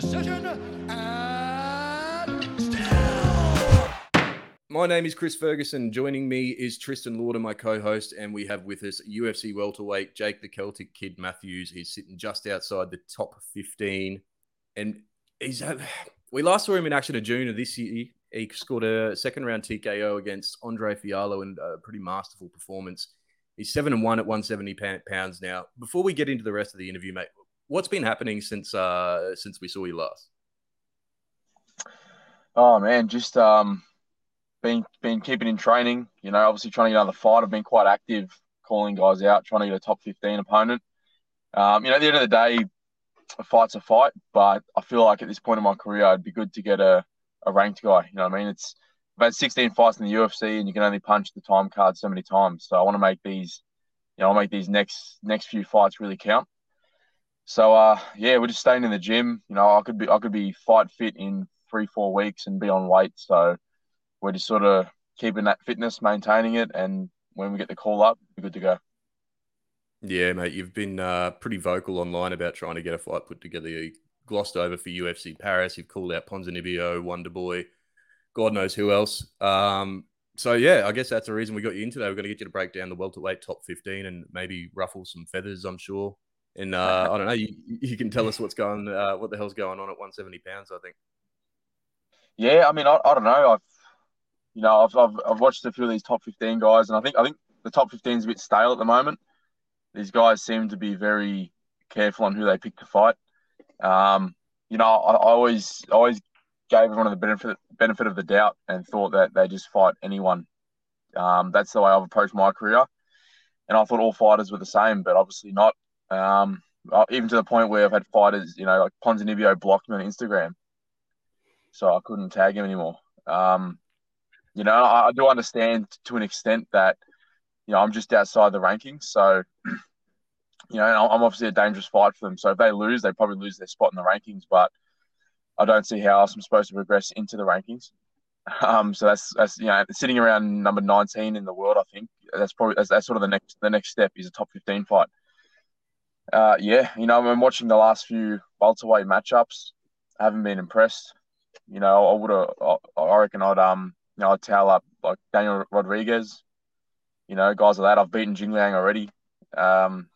decision and still. My name is Chris Ferguson. Joining me is Tristan Lauder, my co-host, and we have with us UFC welterweight Jake the Celtic Kid Matthews. He's sitting just outside the top 15, and he's had, we last saw him in action in June of this year. He scored a second round TKO against Andre Fialho and a pretty masterful performance. He's seven and one at 170 pounds now. Before we get into the rest of the interview, mate, what's been happening since uh since we saw you last? Oh man, just um been been keeping in training. You know, obviously trying to get another fight. I've been quite active, calling guys out, trying to get a top 15 opponent. Um, you know, at the end of the day, a fight's a fight, but I feel like at this point in my career, it'd be good to get a, a ranked guy. You know what I mean? It's I've had 16 fights in the UFC, and you can only punch the time card so many times. So I want to make these, you know, I'll make these next next few fights really count. So uh, yeah, we're just staying in the gym. You know, I could be I could be fight fit in three four weeks and be on weight. So we're just sort of keeping that fitness, maintaining it, and when we get the call up, we're good to go. Yeah, mate, you've been uh, pretty vocal online about trying to get a fight put together. You glossed over for UFC Paris. You've called out Ponzinibbio, Wonder Boy, God knows who else. Um, so yeah, I guess that's the reason we got you in today. We're going to get you to break down the welterweight top fifteen and maybe ruffle some feathers. I'm sure. And uh, I don't know. You, you can tell us what's going, uh, what the hell's going on at 170 pounds. I think. Yeah, I mean, I, I don't know. I've you know, I've, I've I've watched a few of these top 15 guys, and I think I think the top 15 is a bit stale at the moment. These guys seem to be very careful on who they pick to fight. Um, you know, I, I always always gave everyone the benefit benefit of the doubt and thought that they just fight anyone. Um, that's the way I've approached my career, and I thought all fighters were the same, but obviously not. Um, uh, even to the point where I've had fighters, you know, like Ponzinibbio blocked me on Instagram, so I couldn't tag him anymore. Um, you know, I, I do understand to an extent that you know I'm just outside the rankings, so you know I'm obviously a dangerous fight for them. So if they lose, they probably lose their spot in the rankings, but I don't see how else I'm supposed to progress into the rankings. Um, so that's that's you know sitting around number 19 in the world. I think that's probably that's, that's sort of the next the next step is a top 15 fight. Uh, yeah, you know I'm watching the last few welterweight matchups. I haven't been impressed. You know I would have I reckon I'd um you know I'd towel up like Daniel Rodriguez. You know guys like that. I've beaten Jing Liang already. Um,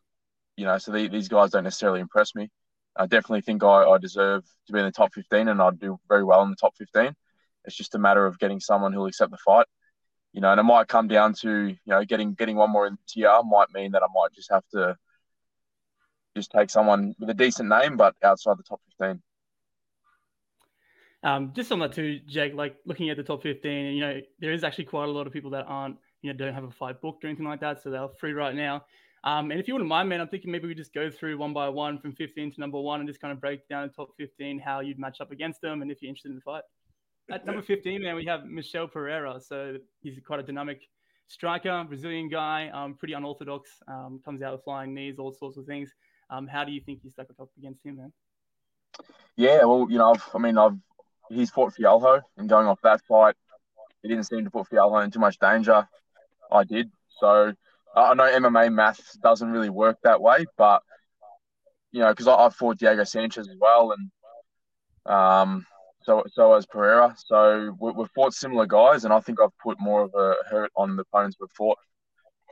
you know so the, these guys don't necessarily impress me. I definitely think I, I deserve to be in the top 15 and I'd do very well in the top 15. It's just a matter of getting someone who'll accept the fight. You know, and it might come down to, you know, getting getting one more in the tier might mean that I might just have to just take someone with a decent name but outside the top 15. Um, just on that too, Jake, like looking at the top 15, and you know, there is actually quite a lot of people that aren't, you know, don't have a fight booked or anything like that. So they're free right now. Um, and if you wouldn't mind, man, I'm thinking maybe we just go through one by one from 15 to number one and just kind of break down the top 15, how you'd match up against them, and if you're interested in the fight. At number 15, man, we have Michel Pereira. So he's quite a dynamic striker, Brazilian guy, um, pretty unorthodox, um, comes out with flying knees, all sorts of things. Um, how do you think you stack up against him, man? Yeah, well, you know, I've, I mean, I've he's fought Fialho, and going off that fight, he didn't seem to put Fialho in too much danger. I did, so I know MMA math doesn't really work that way, but you know, because I've fought Diego Sanchez as well, and um, so so has Pereira. So we, have fought similar guys, and I think I've put more of a hurt on the opponents we've fought.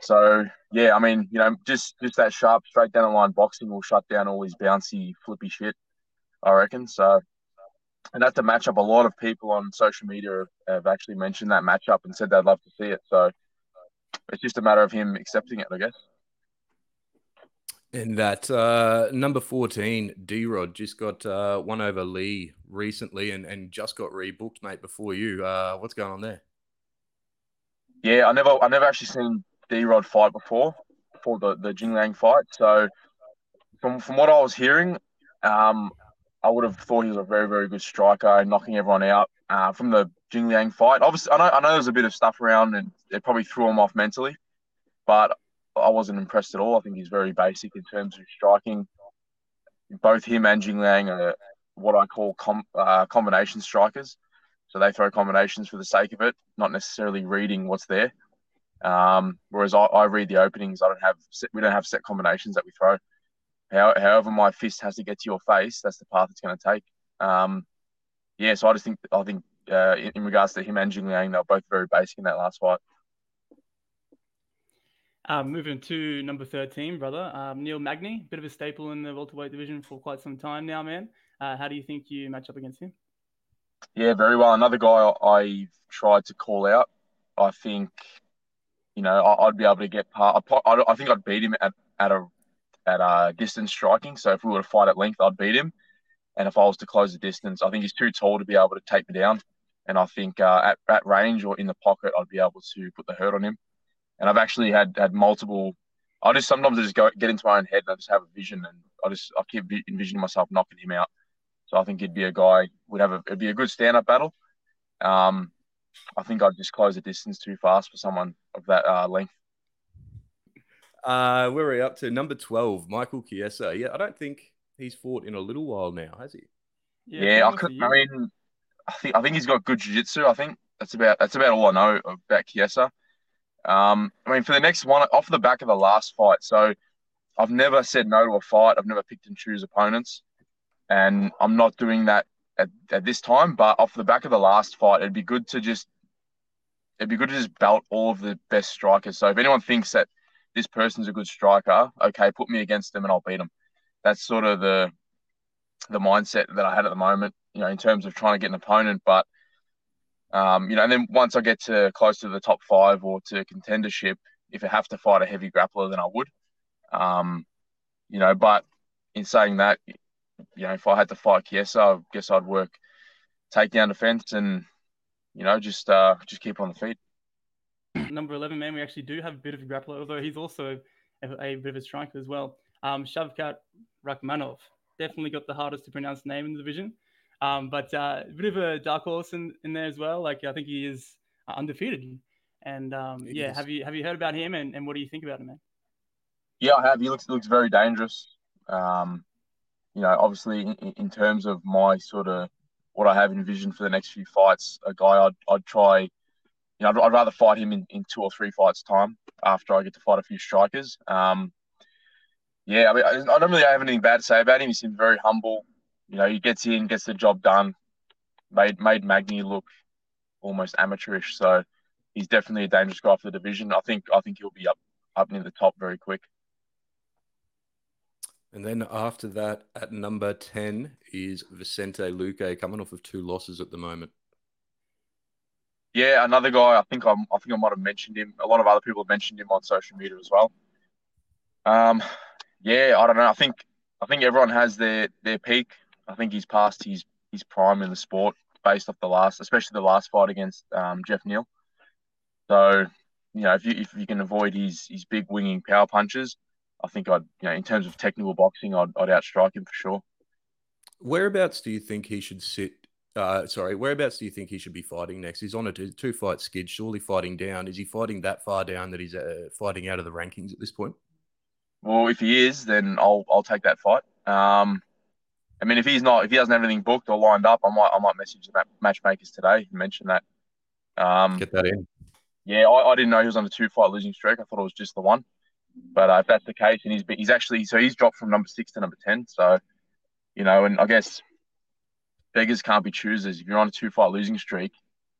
So yeah, I mean, you know, just just that sharp, straight down the line boxing will shut down all these bouncy, flippy shit. I reckon. So, and that's a matchup. A lot of people on social media have, have actually mentioned that matchup and said they'd love to see it. So it's just a matter of him accepting it, I guess. And that uh, number 14, D Rod, just got uh, one over Li recently and, and just got rebooked, mate, before you. Uh, what's going on there? Yeah, I never I never actually seen D Rod fight before, before the, the Jing Liang fight. So from from what I was hearing, um, I would have thought he was a very, very good striker, knocking everyone out uh, from the Jing Liang fight. Obviously, I know, I know there's a bit of stuff around and it probably threw him off mentally, but I wasn't impressed at all. I think he's very basic in terms of striking. Both him and Jing Liang are what I call com- uh, combination strikers. So they throw combinations for the sake of it, not necessarily reading what's there. Um, whereas I, I, read the openings. I don't have set, we don't have set combinations that we throw. How, however, my fist has to get to your face, that's the path it's going to take. Um, yeah, so I just think I think uh, in, in regards to him and Jing Liang, they're both very basic in that last fight. Um, moving to number 13, brother. Um, Neil Magny, bit of a staple in the welterweight division for quite some time now, man. Uh, how do you think you match up against him? Yeah, very well. Another guy I've tried to call out. I think, you know, I'd be able to get part. I think I'd beat him at, at a at a distance striking. So if we were to fight at length, I'd beat him. And if I was to close the distance, I think he's too tall to be able to take me down. And I think uh, at, at range or in the pocket, I'd be able to put the hurt on him and I've actually had had multiple. I just sometimes I just go get into my own head and I just have a vision, and I just I keep envisioning myself knocking him out. So I think he'd be a guy would have a it'd be a good stand up battle. Um, I think I'd just close the distance too fast for someone of that uh, length. Uh, where are we up to? Number twelve, Michael Chiesa. Yeah, I don't think he's fought in a little while now, has he? Yeah, yeah I could. I mean, I think I think he's got good jiu-jitsu. I think that's about that's about all I know about Chiesa. Um, I mean, for the next one, off the back of the last fight, so I've never said no to a fight. I've never picked and choose opponents, and I'm not doing that at, at this time. But off the back of the last fight, it'd be good to just it'd be good to just belt all of the best strikers. So if anyone thinks that this person's a good striker, okay, put me against them and I'll beat them. That's sort of the the mindset that I had at the moment, you know, in terms of trying to get an opponent. But um, you know, and then once I get to close to the top five or to contendership, if I have to fight a heavy grappler, then I would. Um, you know, but in saying that, you know, if I had to fight Chiesa, I guess I'd work takedown defense and, you know, just uh, just keep on the feet. Number 11, man, we actually do have a bit of a grappler, although he's also a, a bit of a striker as well. Um, Shavkat Rakhmonov, definitely got the hardest to pronounce name in the division. Um, but uh, a bit of a dark horse in, in there as well. Like I think he is undefeated. And um, yeah, is. have you have you heard about him and, and what do you think about him, man? Yeah, I have. He looks looks very dangerous. Um, you know, obviously in, in, terms of my sort of what I have envisioned for the next few fights, a guy I'd, I'd try. You know, I'd, I'd rather fight him in, in two or three fights time after I get to fight a few strikers. Um, yeah, I mean, I don't really have anything bad to say about him. He seems very humble you know, he gets in, gets the job done. Made made Magny look almost amateurish. So he's definitely a dangerous guy for the division. I think I think he'll be up up near the top very quick. And then after that, at number ten is Vicente Luque, coming off of two losses at the moment. Yeah, another guy. I think I'm. I think I might have mentioned him. A lot of other people have mentioned him on social media as well. Um, yeah, I don't know. I think I think everyone has their their peak. I think he's past his his prime in the sport based off the last, especially the last fight against um, Geoff Neal. So, you know, if you if you can avoid his his big winging power punches, I think I'd you know in terms of technical boxing, I'd I'd outstrike him for sure. Whereabouts do you think he should sit? Uh, sorry, whereabouts do you think he should be fighting next? He's on a two, two fight skid, surely fighting down. Is he fighting that far down that he's uh, fighting out of the rankings at this point? Well, if he is, then I'll I'll take that fight. Um, I mean, if he's not, if he doesn't have anything booked or lined up, I might, I might message the matchmakers today and mention that. Um, Get that in. Yeah, I, I, didn't know he was on a two-fight losing streak. I thought it was just the one. But uh, if that's the case, and he's he's actually so he's dropped from number six to number ten. So, you know, and I guess beggars can't be choosers. If you're on a two-fight losing streak,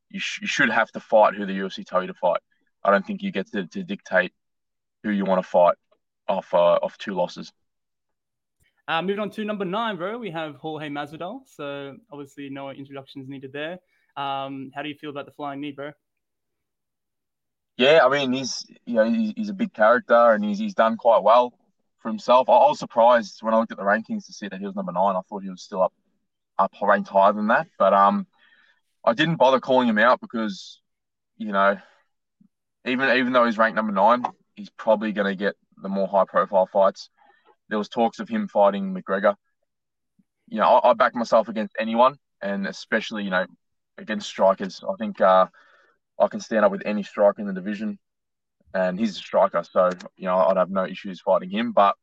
you, sh- you should have to fight who the UFC tell you to fight. I don't think you get to, to dictate who you want to fight off uh, off two losses. Uh, moving on to number nine, bro, we have Jorge Masvidal. So obviously, no introductions needed there. Um, how do you feel about the flying knee, bro? Yeah, I mean, he's you know he's, a big character and he's he's done quite well for himself. I, I was surprised when I looked at the rankings to see that he was number nine. I thought he was still up up ranked higher than that, but um, I didn't bother calling him out because you know even even though he's ranked number nine, he's probably going to get the more high profile fights there was talks of him fighting McGregor. You know, I, I back myself against anyone, and especially you know against strikers. I think uh, I can stand up with any striker in the division, and he's a striker, so you know I'd have no issues fighting him. But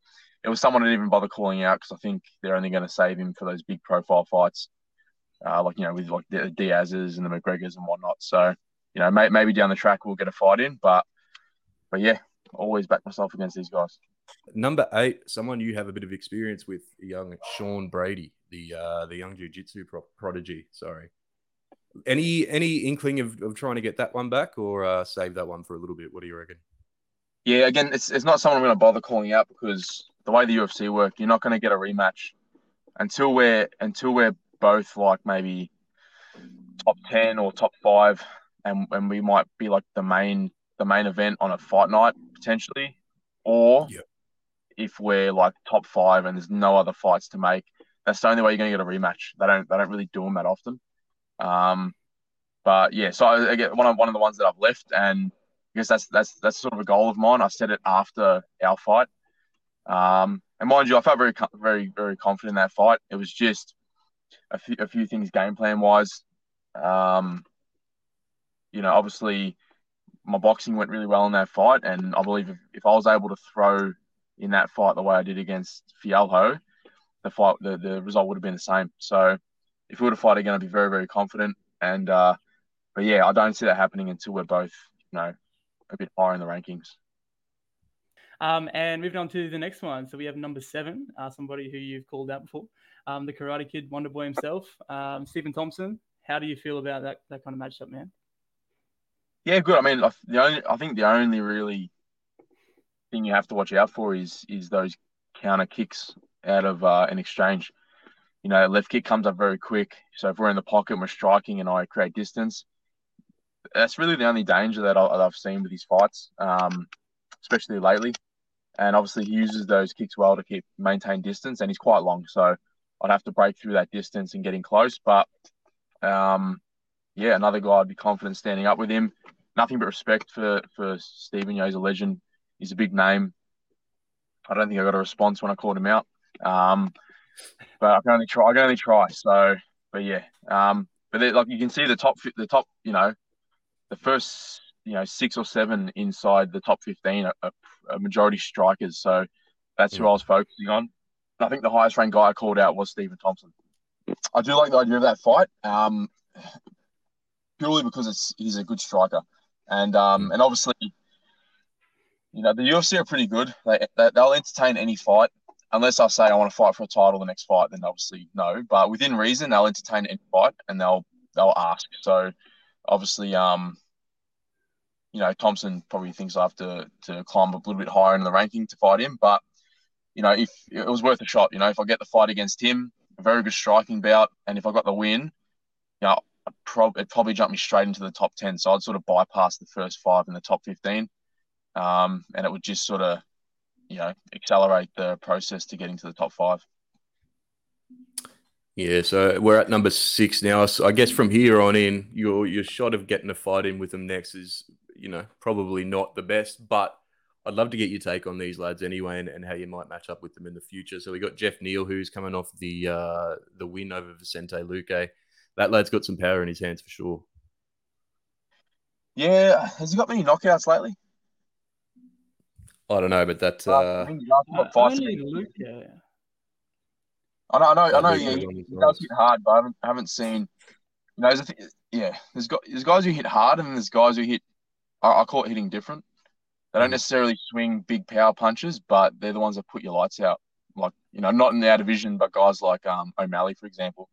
it was someone I didn't even bother calling out because I think they're only going to save him for those big profile fights, uh, like you know with like the Diaz's and the McGregors and whatnot. So you know may, maybe down the track we'll get a fight in, but but yeah, always back myself against these guys. number eight, someone you have a bit of experience with, young Sean Brady, the uh, the young jiu-jitsu pro- prodigy. Sorry. Any any inkling of, of trying to get that one back or uh, save that one for a little bit? What do you reckon? Yeah, again, it's, it's not someone I'm going to bother calling out because the way the UFC work, you're not going to get a rematch until we're until we're both like maybe top ten or top five, and and we might be like the main the main event on a fight night potentially, or if we're like top five and there's no other fights to make, that's the only way you're going to get a rematch. They don't they don't really do them that often. Um, but yeah, so I, get one of one of the ones that I've left, and I guess that's that's that's sort of a goal of mine. I said it after our fight. Um, and mind you, I felt very, very, very confident in that fight. It was just a few, a few things game plan wise. Um, you know, obviously, my boxing went really well in that fight, and I believe if, if I was able to throw in that fight the way I did against Fialho, the fight, the, the result would have been the same. So, if we were to fight again, I'd be very, very confident. And, uh, but yeah, I don't see that happening until we're both, you know, a bit higher in the rankings. Um, and moving on to the next one. So we have number seven, uh, somebody who you've called out before, um, the Karate Kid, Wonder Boy himself, um, Stephen Thompson. How do you feel about that that kind of matchup, man? Yeah, good. I mean, the only I think the only really thing you have to watch out for is is those counter kicks out of uh, an exchange. You know, left kick comes up very quick. So if we're in the pocket and we're striking and I create distance, that's really the only danger that, I, that I've seen with his fights, um, especially lately. And obviously, he uses those kicks well to keep maintain distance, and he's quite long. So I'd have to break through that distance and getting close. But um, yeah, another guy I'd be confident standing up with him. Nothing but respect for for Stephen. You know, he's a legend. He's a big name. I don't think I got a response when I called him out. Um, but I can only try. I can only try. So, but yeah. Um, but like you can see the top, the top, you know, the first, you know, six or seven inside the top fifteen are, are, are majority strikers. So that's who I was focusing on. I think the highest ranked guy I called out was Stephen Thompson. I do like the idea of that fight. Um, purely because it's he's a good striker, and um, and obviously, you know, the UFC are pretty good. They, they they'll entertain any fight, unless I say I want to fight for a title the next fight. Then obviously no, but within reason, they'll entertain any fight, and they'll they'll ask. So obviously, um, you know, Thompson probably thinks I have to to climb a little bit higher in the ranking to fight him, but you know, if it was worth a shot, you know, if I get the fight against him, a very good striking bout, and if I got the win, you know, it'd probably jump me straight into the top 10. So I'd sort of bypass the first five in the top 15. Um, and it would just sort of, you know, accelerate the process to getting to the top five. Yeah, so we're at number six now. So I guess from here on in, your your shot of getting a fight in with them next is, you know, probably not the best. But I'd love to get your take on these lads anyway, and, and how you might match up with them in the future. So we got Geoff Neal, who's coming off the uh, the win over Vicente Luque. That lad's got some power in his hands for sure. Yeah. Has he got many knockouts lately? I don't know, but that Uh, I uh, think he's asking Uh, what fights only against- Luque, yeah. I know, I know, I know. Yeah, he, he does hit hard, but I haven't, haven't seen. You know, there's a th- yeah, there's got there's guys who hit hard, and there's guys who hit. I, I call it hitting different. They don't Mhm. necessarily swing big power punches, but they're the ones that put your lights out. Like you know, not in our division, but guys like um, O'Malley, for example.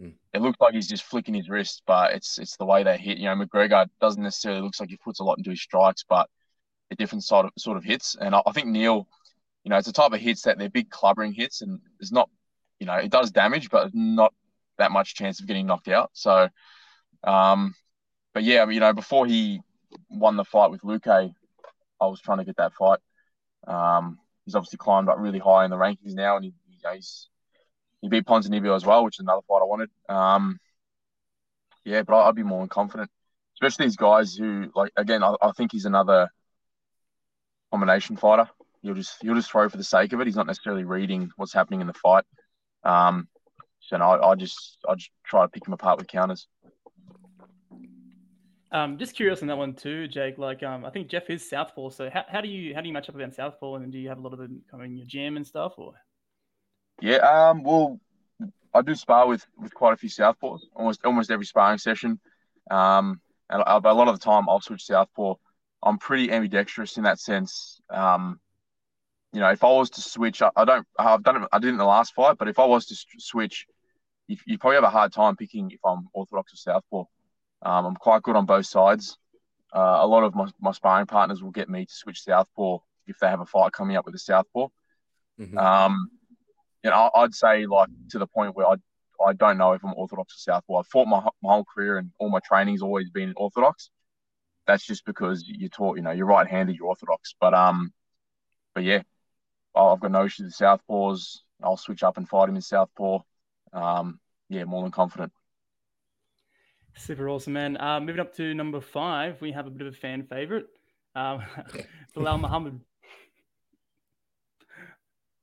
Mm. It looks like he's just flicking his wrist, but it's it's the way they hit. You know, McGregor doesn't necessarily looks like he puts a lot into his strikes, but a different sort of sort of hits. And I, I think Neal, you know, it's a type of hits that they're big clubbering hits, and there's not, you know, it does damage, but not that much chance of getting knocked out. So, um, but yeah, you know, before he won the fight with Luque, I was trying to get that fight. Um, he's obviously climbed up really high in the rankings now, and he, you know, he's he beat Ponzinibbio as well, which is another fight I wanted. Um, yeah, but I- I'd be more confident, especially these guys who, like, again, I, I think he's another combination fighter. He'll just he'll just throw for the sake of it. He's not necessarily reading what's happening in the fight. Um, so no, I, I just I just try to pick him apart with counters. Um, just curious on that one too, Jake. Like, um, I think Jeff is Southpaw. So how, how do you how do you match up against Southpaw, and do you have a lot of them coming in your gym and stuff, or? Yeah, um, well, I do spar with with quite a few southpaws, almost almost every sparring session. Um, and I, a lot of the time I'll switch southpaw. I'm pretty ambidextrous in that sense. Um, you know, if I was to switch, I, I don't, I've done it, I did it in the last fight, but if I was to switch, you, you probably have a hard time picking if I'm orthodox or southpaw. Um, I'm quite good on both sides. Uh, a lot of my, my sparring partners will get me to switch southpaw if they have a fight coming up with a southpaw. Mhm. Um, you know, I'd say like to the point where I I don't know if I'm orthodox or southpaw. I've fought my, my whole career and all my training's always been orthodox. That's just because you're taught, you know, you're right-handed, you're orthodox. But um, but yeah, I've got no issues with southpaws. I'll switch up and fight him in southpaw. Um, yeah, more than confident. Super awesome, man. Uh, moving up to number five, we have a bit of a fan favorite, um, Belal Muhammad.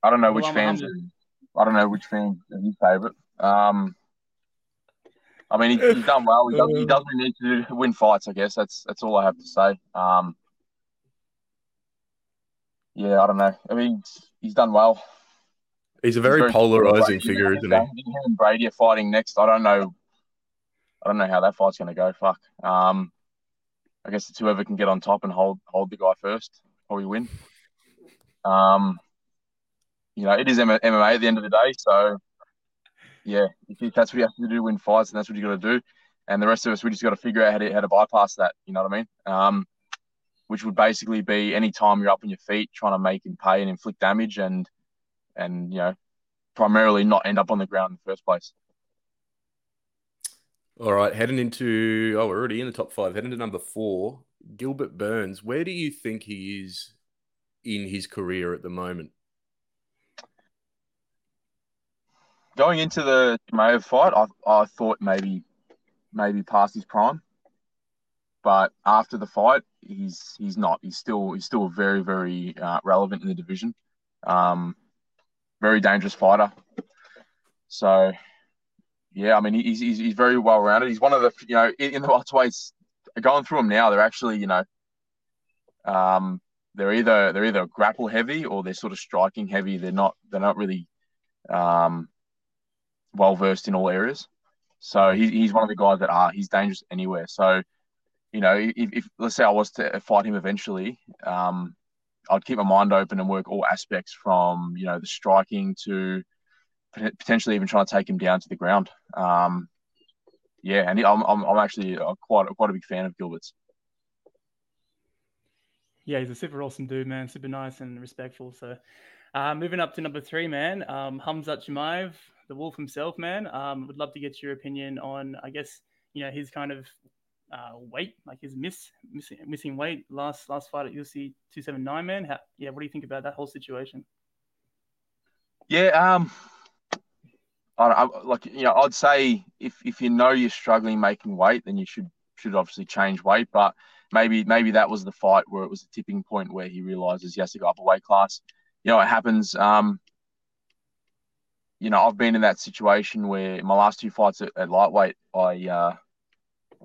I don't know which fans. Muhammad. I don't know which fans is his favorite. Um, I mean, he, he's done well. He, does, he doesn't need to win fights. I guess that's that's all I have to say. Um, yeah, I don't know. I mean, he's done well. He's a He's very polarizing figure, isn't Him he? and Brady are fighting next. I don't know. I don't know how that fight's going to go. Fuck. Um, I guess it's whoever can get on top and hold hold the guy first, probably win. Um, you know, it is MMA at the end of the day, so yeah, if that's what you have to do to win fights, and that's what you got to do. And the rest of us, we just got to figure out how to how to bypass that. You know what I mean? Um, which would basically be any time you're up on your feet trying to make him pay and inflict damage, and and you know, primarily not end up on the ground in the first place. All right, heading into oh, we're already in the top five. Heading to number four, Gilbert Burns. Where do you think he is in his career at the moment? Going into the Mayo fight, I I thought maybe maybe past his prime, but after the fight, he's he's not. He's still he's still very very uh, relevant in the division. Um, very dangerous fighter. So, yeah, I mean he's he's, he's very well rounded. He's one of the you know in, in the welterweights going through them now. They're actually you know, um, they're either they're either grapple heavy or they're sort of striking heavy. They're not they're not really um, well versed in all areas. So he, he's one of the guys that are he's dangerous anywhere. So you know if, if let's say I was to fight him eventually, um, I'd keep my mind open and work all aspects from you know the striking to potentially even trying to take him down to the ground. Um, yeah, and I'm, I'm, I'm actually uh, quite quite a big fan of Gilbert's. Yeah, he's a super awesome dude, man. Super nice and respectful. So, uh, moving up to number three, man, um, Khamzat Chimaev, the Wolf himself, man. Um, would love to get your opinion on, I guess, you know, his kind of uh, weight, like his miss, missing, missing weight last last fight at UFC 279, man. How, yeah, what do you think about that whole situation? Yeah, um, I, I like you know I'd say if if you know you're struggling making weight, then you should should obviously change weight. But maybe maybe that was the fight where it was a tipping point where he realizes he has to go up a weight class. You know, it happens. Um, you know, I've been in that situation where my last two fights at, at lightweight, I uh,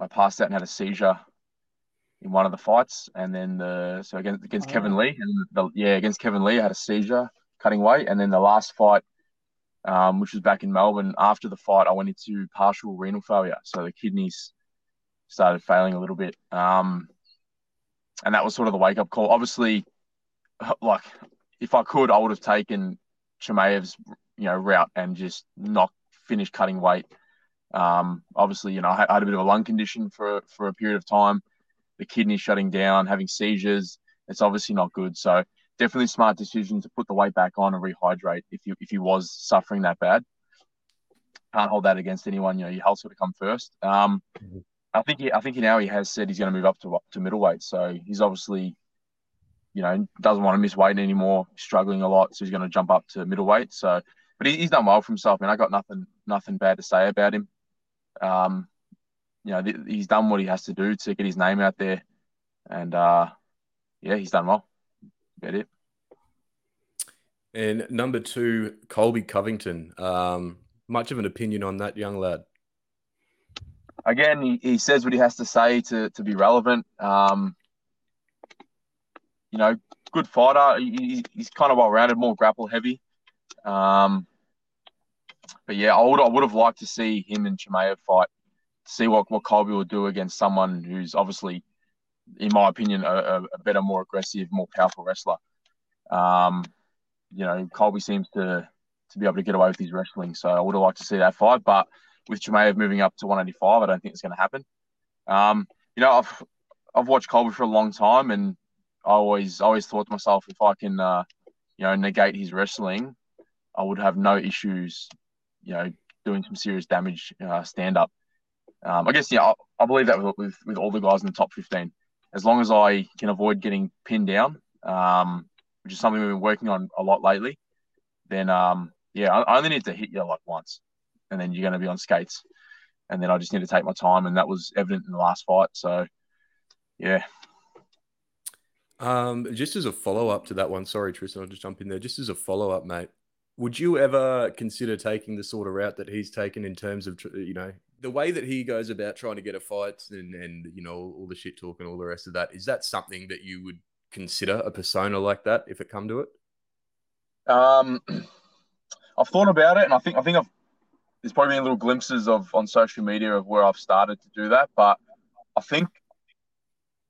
I passed out and had a seizure in one of the fights, and then the so against against Oh. Kevin Lee, and the, yeah, against Kevin Lee, I had a seizure cutting weight, and then the last fight, um, which was back in Melbourne, after the fight, I went into partial renal failure, so the kidneys started failing a little bit, um, and that was sort of the wake up call. Obviously, like if I could, I would have taken Chimaev's you know route and just not finish cutting weight. Um, obviously, you know, I had, a bit of a lung condition for for a period of time. The kidney shutting down, having seizures. It's obviously not good. So definitely smart decision to put the weight back on and rehydrate if you if he was suffering that bad. Can't hold that against anyone. You know, your health's got to come first. Um, Mhm. I think he, I think now he has said he's going to move up to to middleweight. So he's obviously, you know, doesn't want to miss weight anymore. Struggling a lot, so he's going to jump up to middleweight. So, but he, he's done well for himself, and I got nothing nothing bad to say about him. Um, you know, th- he's done what he has to do to get his name out there, and uh, yeah, he's done well. About it. And number two, Colby Covington. Um, much of an opinion on that young lad. Again, he, he says what he has to say to to be relevant. Um, you know, good fighter. He, he- he's kind of well rounded, more grapple heavy. Um, but yeah, I would I would have liked to see him and Chimaev fight, see what what Colby would do against someone who's obviously, in my opinion, a, a- a better, more aggressive, more powerful wrestler. Um, you know, Colby seems to to be able to get away with his wrestling. So I would have liked to see that fight, but with Chimaev moving up to 185, I don't think it's going to happen. Um, you know, I've I've watched Colby for a long time, and I always always thought to myself, if I can, uh, you know, negate his wrestling, I would have no issues, you know, doing some serious damage uh, stand up. Um, I guess yeah, I, I believe that with, with, with all the guys in the top 15, as long as I can avoid getting pinned down, um, which is something we've been working on a lot lately, then um, yeah, I, I only need to hit you like once, and then you're going to be on skates, and then I just need to take my time, and that was evident in the last fight. So yeah. Um, just as a follow up to that one, sorry, Tristan, I'll just jump in there. Just as a follow up, mate, would you ever consider taking the sort of route that he's taken in terms of, you know, the way that he goes about trying to get a fight and, and you know, all the shit talk and all the rest of that? Is that something that you would consider a persona like that if it come to it? Um, I've thought about it, and I think I think I've there's probably been little glimpses of on social media of where I've started to do that, but I think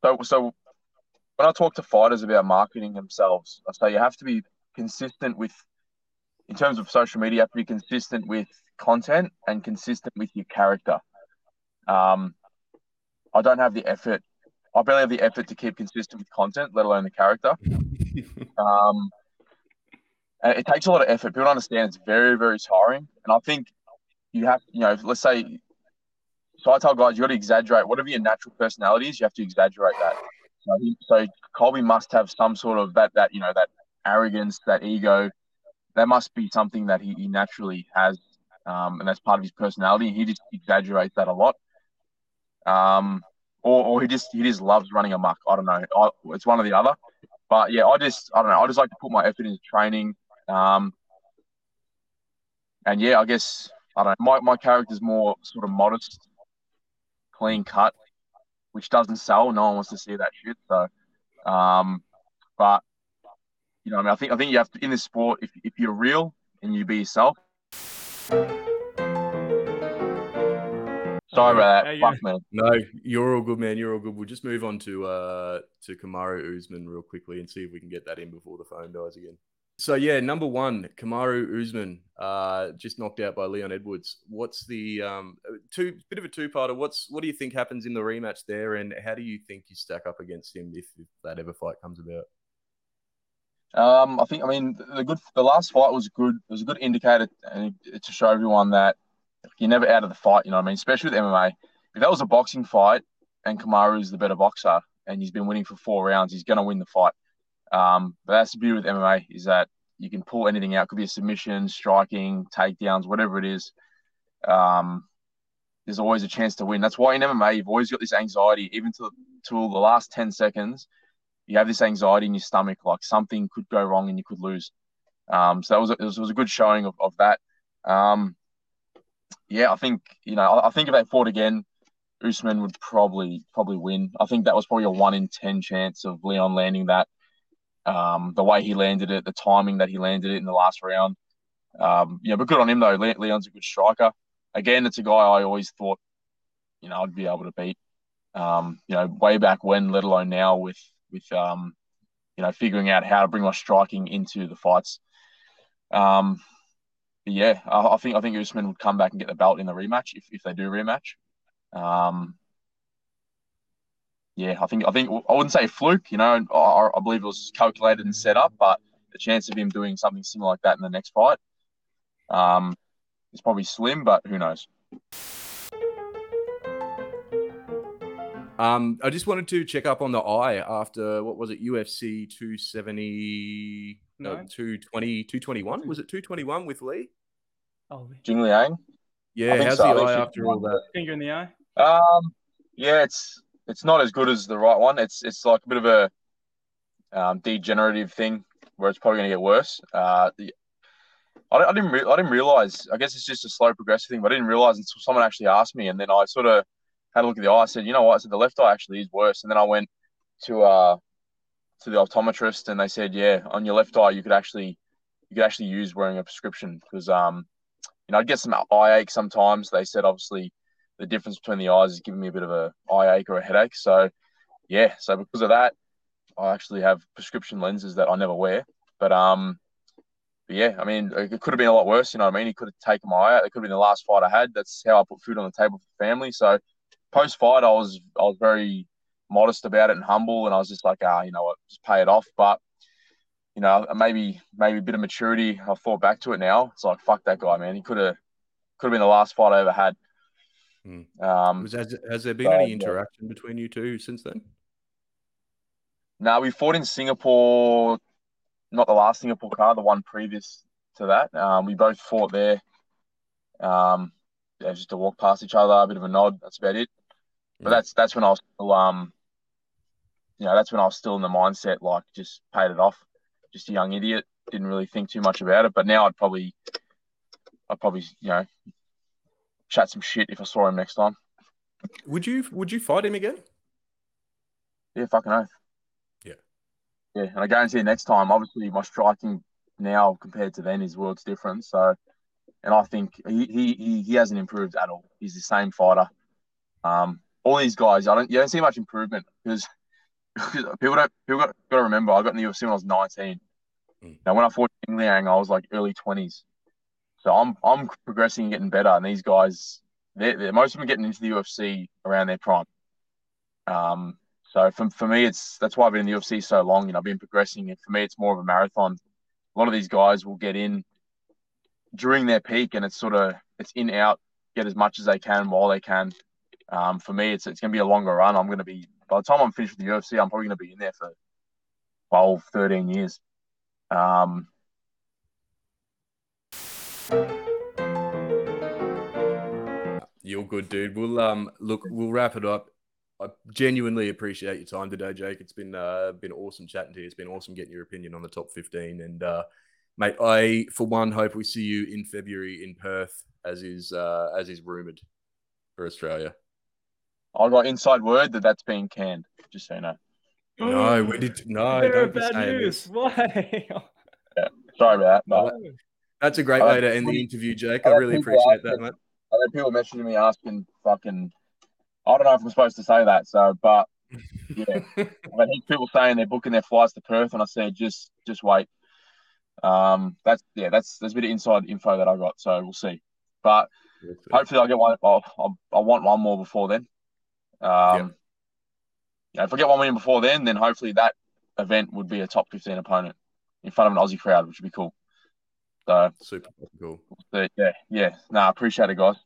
so. So when I talk to fighters about marketing themselves, I say you have to be consistent with, in terms of social media, you have to be consistent with content and consistent with your character. Um, I don't have the effort. I barely have the effort to keep consistent with content, let alone the character. um, and it takes a lot of effort. People understand it's very, very tiring. And I think you have, you know, let's say, so I tell guys, you got to exaggerate whatever your natural personality is. You have to exaggerate that. So, he, so Colby must have some sort of that, that you know, that arrogance, that ego. That must be something that he, he naturally has, um, and that's part of his personality. He just exaggerates that a lot. Um, or, or he just he just loves running amok. I don't know. I, it's one or the other. But yeah, I just I don't know. I just like to put my effort into training. Um, and yeah, I guess I don't know. My my character's more sort of modest, clean cut, which doesn't sell. No one wants to see that shit. So, um, but you know, I mean, I think I think you have to in this sport. If if you're real and you be yourself. Sorry about that. Fuck, man. No, you're all good, man. You're all good. We'll just move on to uh to Kamaru Usman real quickly and see if we can get that in before the phone dies again. So yeah, number one, Kamaru Usman, uh, just knocked out by Leon Edwards. What's the um two bit of a two parter? What's what do you think happens in the rematch there, and how do you think you stack up against him if, if that ever fight comes about? Um, I think I mean the good the last fight was good. It was a good indicator to show everyone that you're never out of the fight. You know what I mean? Especially with MMA. If that was a boxing fight and Kamaru is the better boxer and he's been winning for four rounds, he's going to win the fight. Um, but that's the beauty with MMA is that you can pull anything out. It could be a submission, striking, takedowns, whatever it is. Um, there's always a chance to win. That's why in MMA you've always got this anxiety, even to till the last ten seconds. You have this anxiety in your stomach, like something could go wrong and you could lose. Um, so that was a, it was, a good showing of, of that. Um, yeah, I think you know, I, I think if they fought again, Usman would probably probably win. I think that was probably a one in ten chance of Leon landing that. Um, the way he landed it, the timing that he landed it in the last round. Um, yeah, but good on him though. Le- Leon's a good striker. Again, it's a guy I always thought, you know, I'd be able to beat. Um, you know, way back when, let alone now with with um, you know, figuring out how to bring my striking into the fights. Um, yeah, I, I, think I think Usman would come back and get the belt in the rematch if, if they do rematch. Um, yeah, I think I think I wouldn't say fluke. You know, I, I, believe it was calculated and set up, but the chance of him doing something similar like that in the next fight um, is probably slim. But who knows? Um, I just wanted to check up on the eye after what was it UFC 270 no, 220 221 was it 221 with Li? Oh, Jing Liang. Yeah, how's so. the eye after all that? Finger in the eye. Um, yeah, it's it's not as good as the right one. It's it's like a bit of a um, degenerative thing where it's probably going to get worse. Uh, the, I, I didn't re- I didn't realize. I guess it's just a slow progressive thing, but I didn't realize until someone actually asked me, and then I sort of had a look at the eye. I said, you know what? I said the left eye actually is worse. And then I went to uh to the optometrist, and they said, yeah, on your left eye you could actually you could actually use wearing a prescription because um you know I'd get some eye ache sometimes. They said obviously the difference between the eyes is giving me a bit of a eye ache or a headache. So yeah, so because of that, I actually have prescription lenses that I never wear. But um but yeah, I mean, it could have been a lot worse. You know what I mean? He could have taken my eye out. It could have been the last fight I had. That's how I put food on the table for the family. So post fight, I was I was very modest about it and humble, and I was just like, ah, you know what, just pay it off. But you know, maybe maybe a bit of maturity. I thought back to it now. It's like fuck that guy, man. He could have could have been the last fight I ever had. Hmm. Um, has, has there been so, any yeah. interaction between you two since then? now we fought in Singapore, not the last Singapore card, the one previous to that. Um, we both fought there. Um, yeah, just to walk past each other, a bit of a nod. That's about it. But Yeah. that's that's when I was still, um, you know, that's when I was still in the mindset like just paid it off, just a young idiot. Didn't really think too much about it. But now I'd probably, I'd probably, you know, chat some shit if I saw him next time. Would you would you fight him again? Yeah, fucking oath. Yeah. Yeah, and I guarantee next time, obviously my striking now compared to then is worlds different. So, and I think he he he, he hasn't improved at all. He's the same fighter. Um, all these guys, I don't you don't see much improvement because people don't people got, got to remember I got in the UFC when I was 19. Mm. Now when I fought Jing Liang, I was like early 20s. So I'm I'm progressing and getting better, and these guys, they're, they're most of them are getting into the UFC around their prime. Um, so for, for me, it's that's why I've been in the UFC so long. You know, I've been progressing, and for me, it's more of a marathon. A lot of these guys will get in during their peak, and it's sort of it's in out, get as much as they can while they can. Um, for me, it's it's gonna be a longer run. I'm gonna be by the time I'm finished with the UFC, I'm probably gonna be in there for 12, 13 years. Um, You're good, dude. We'll um look. We'll wrap it up. I genuinely appreciate your time today, Jake. It's been uh, been awesome chatting to you. It's been awesome getting your opinion on the top 15. And uh, mate, I for one hope we see you in February in Perth, as is uh, as is rumored for Australia. I got inside word that that's being canned. Just so you know. No, we did no. Don't of be bad saying news. this. Why? Sorry about that. But That's a great way to end the interview, Jake. I I really think we're appreciate that, mate. I had people messaging me asking fucking. I don't know if I'm supposed to say that. So, but yeah, I've had people saying they're booking their flights to Perth, and I said just just wait. Um, that's yeah, that's there's a bit of inside info that I got, so we'll see. But hopefully, I'll get one. I'll, I'll, I want one more before then. Um, yeah, if I get one win before then, then hopefully that event would be a top 15 opponent in front of an Aussie crowd, which would be cool. So, Super cool. but yeah, yeah, no, I appreciate it, guys.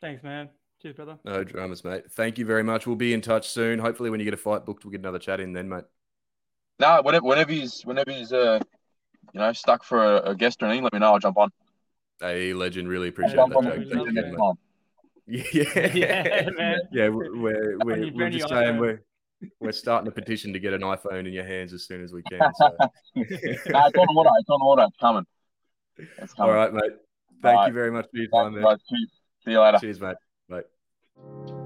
Thanks, man. Cheers, brother. No dramas, mate. Thank you very much. We'll be in touch soon. Hopefully, when you get a fight booked, we'll get another chat in then, mate. No, whenever, whenever he's whenever he's uh, you know, stuck for a, a guest or anything, let me know. I'll jump on. Hey, legend. Really appreciate jump that, Yeah, Yeah, man. Yeah, we're we're, we're, we're just saying iPhone. we're we're starting a petition to get an iPhone in your hands as soon as we can. So. no, it's on order. It's on order. It's coming. It's coming. right, mate. Thank All you very much for your time, Thanks, man. guys. See you later. Cheers, mate. Bye.